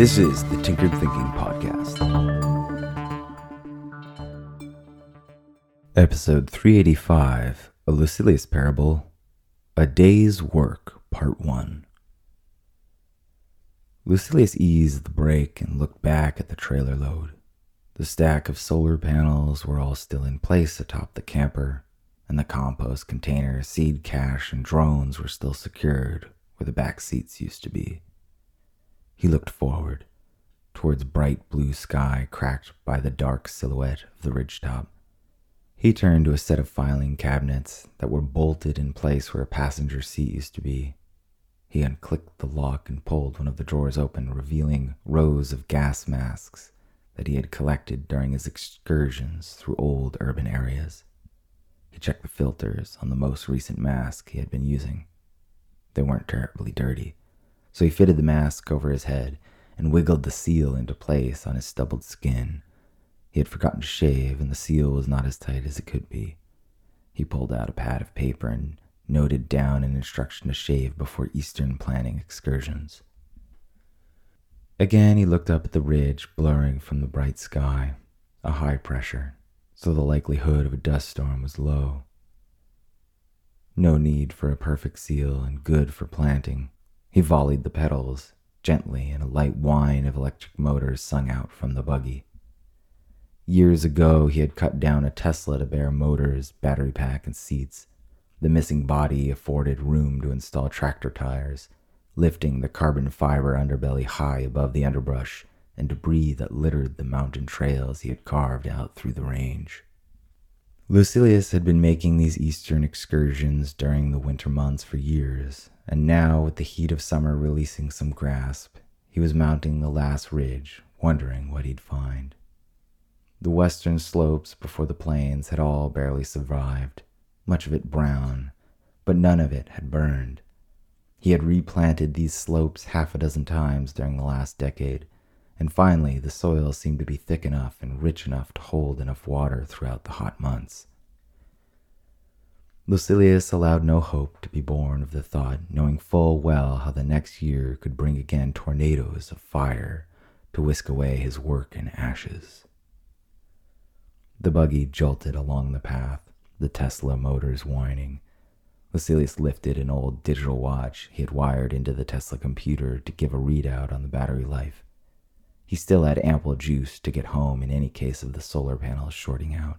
This is the Tinkered Thinking Podcast. Episode 385 A Lucilius Parable A Day's Work, Part 1. Lucilius eased the brake and looked back at the trailer load. The stack of solar panels were all still in place atop the camper, and the compost container, seed cache, and drones were still secured where the back seats used to be. He looked forward, towards bright blue sky cracked by the dark silhouette of the ridgetop. He turned to a set of filing cabinets that were bolted in place where a passenger seat used to be. He unclicked the lock and pulled one of the drawers open, revealing rows of gas masks that he had collected during his excursions through old urban areas. He checked the filters on the most recent mask he had been using. They weren't terribly dirty, so he fitted the mask over his head and wiggled the seal into place on his stubbled skin. He had forgotten to shave, and the seal was not as tight as it could be. He pulled out a pad of paper and noted down an instruction to shave before Eastern planning excursions. Again, he looked up at the ridge blurring from the bright sky, a high pressure, so the likelihood of a dust storm was low. No need for a perfect seal and good for planting. He volleyed the pedals gently, and a light whine of electric motors sung out from the buggy. Years ago, he had cut down a Tesla to bear motors, battery pack, and seats. The missing body afforded room to install tractor tires, lifting the carbon fiber underbelly high above the underbrush and debris that littered the mountain trails he had carved out through the range. Lucilius had been making these eastern excursions during the winter months for years, and now, with the heat of summer releasing some grasp, he was mounting the last ridge, wondering what he'd find. The western slopes before the plains had all barely survived, much of it brown, but none of it had burned. He had replanted these slopes half a dozen times during the last decade, and finally the soil seemed to be thick enough and rich enough to hold enough water throughout the hot months. Lucilius allowed no hope to be born of the thought, knowing full well how the next year could bring again tornadoes of fire to whisk away his work in ashes. The buggy jolted along the path, the Tesla motors whining. Lucilius lifted an old digital watch he had wired into the Tesla computer to give a readout on the battery life. He still had ample juice to get home in any case of the solar panels shorting out.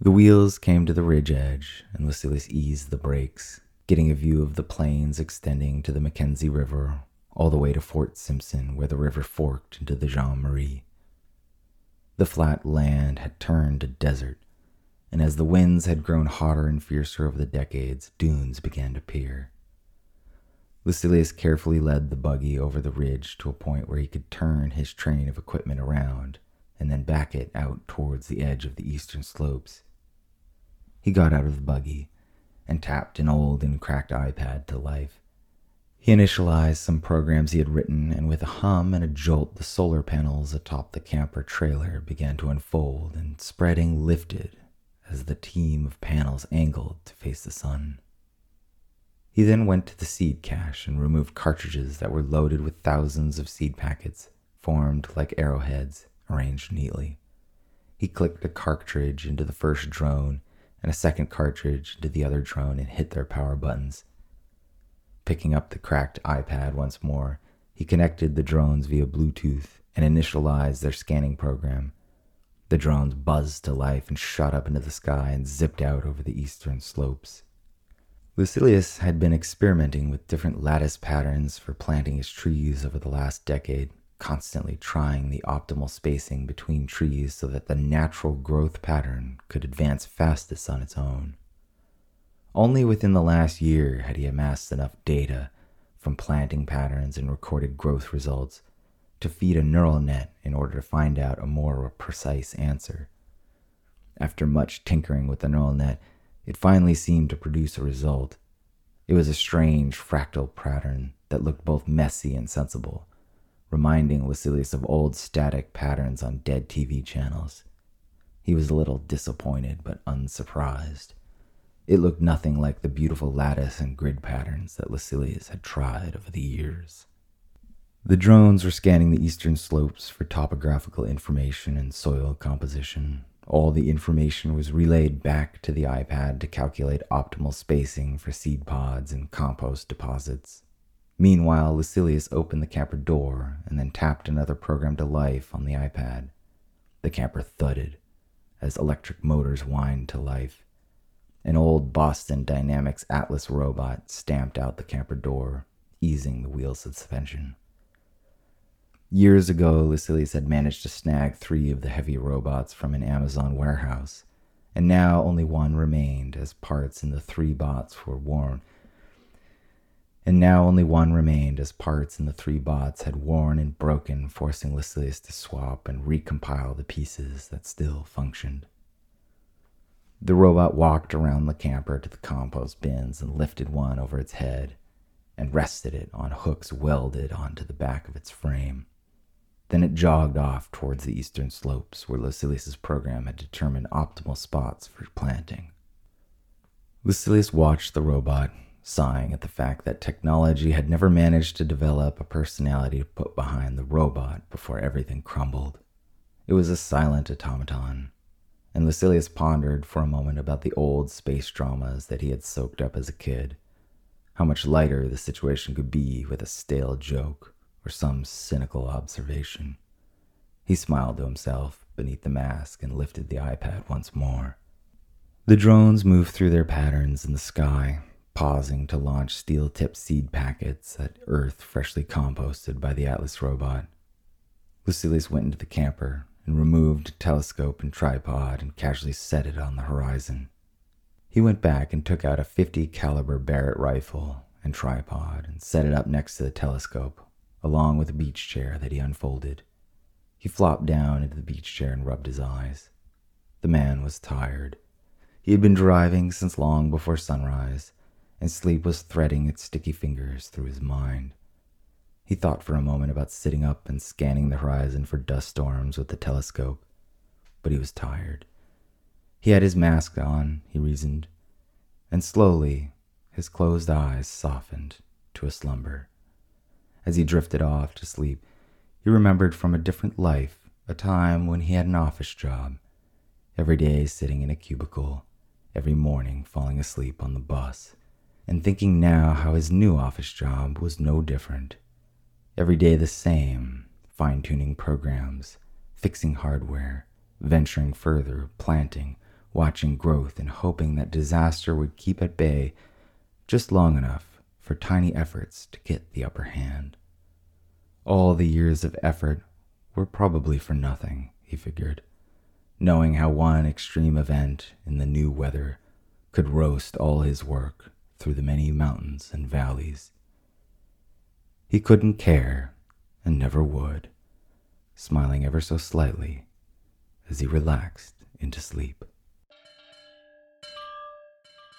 The wheels came to the ridge edge, and Lucilius eased the brakes, getting a view of the plains extending to the Mackenzie River, all the way to Fort Simpson, where the river forked into the Jean Marie. The flat land had turned to desert, and as the winds had grown hotter and fiercer over the decades, dunes began to appear. Lucilius carefully led the buggy over the ridge to a point where he could turn his train of equipment around and then back it out towards the edge of the eastern slopes. He got out of the buggy and tapped an old and cracked iPad to life. He initialized some programs he had written, and with a hum and a jolt, the solar panels atop the camper trailer began to unfold and spreading lifted as the team of panels angled to face the sun. He then went to the seed cache and removed cartridges that were loaded with thousands of seed packets, formed like arrowheads, arranged neatly. He clicked a cartridge into the first drone and a second cartridge into the other drone and hit their power buttons. Picking up the cracked iPad once more, he connected the drones via Bluetooth and initialized their scanning program. The drones buzzed to life and shot up into the sky and zipped out over the eastern slopes. Lucilius had been experimenting with different lattice patterns for planting his trees over the last decade constantly trying the optimal spacing between trees so that the natural growth pattern could advance fastest on its own. Only within the last year had he amassed enough data from planting patterns and recorded growth results to feed a neural net in order to find out a more precise answer. After much tinkering with the neural net, it finally seemed to produce a result. It was a strange fractal pattern that looked both messy and sensible reminding Lucilius of old static patterns on dead TV channels. He was a little disappointed but unsurprised. It looked nothing like the beautiful lattice and grid patterns that Lucilius had tried over the years. The drones were scanning the eastern slopes for topographical information and soil composition. All the information was relayed back to the iPad to calculate optimal spacing for seed pods and compost deposits. Meanwhile, Lucilius opened the camper door and then tapped another program to life on the iPad. The camper thudded as electric motors whined to life. An old Boston Dynamics Atlas robot stamped out the camper door, easing the wheel suspension. Years ago, Lucilius had managed to snag three of the heavy robots from an Amazon warehouse, and now only one remained as parts in the three bots were worn. And now only one remained as parts in the three bots had worn and broken, forcing Lucilius to swap and recompile the pieces that still functioned. The robot walked around the camper to the compost bins and lifted one over its head and rested it on hooks welded onto the back of its frame. Then it jogged off towards the eastern slopes where Lucilius's program had determined optimal spots for planting. Lucilius watched the robot, sighing at the fact that technology had never managed to develop a personality to put behind the robot before everything crumbled. It was a silent automaton, and Lucilius pondered for a moment about the old space dramas that he had soaked up as a kid. How much lighter the situation could be with a stale joke or some cynical observation. He smiled to himself beneath the mask and lifted the iPad once more. The drones moved through their patterns in the sky, pausing to launch steel tipped seed packets at earth freshly composted by the Atlas robot. Lucilius went into the camper and removed a telescope and tripod and casually set it on the horizon. He went back and took out a 50 caliber Barrett rifle and tripod and set it up next to the telescope along with a beach chair that he unfolded. He flopped down into the beach chair and rubbed his eyes. The man was tired. He had been driving since long before sunrise, and sleep was threading its sticky fingers through his mind. He thought for a moment about sitting up and scanning the horizon for dust storms with the telescope, but he was tired. He had his mask on, he reasoned, and slowly his closed eyes softened to a slumber. As he drifted off to sleep, he remembered from a different life a time when he had an office job, every day sitting in a cubicle, every morning falling asleep on the bus, and thinking now how his new office job was no different. Every day the same, fine tuning programs, fixing hardware, venturing further, planting, watching growth, and hoping that disaster would keep at bay just long enough for tiny efforts to get the upper hand. All the years of effort were probably for nothing, he figured, knowing how one extreme event in the new weather could roast all his work through the many mountains and valleys. He couldn't care and never would, smiling ever so slightly as he relaxed into sleep.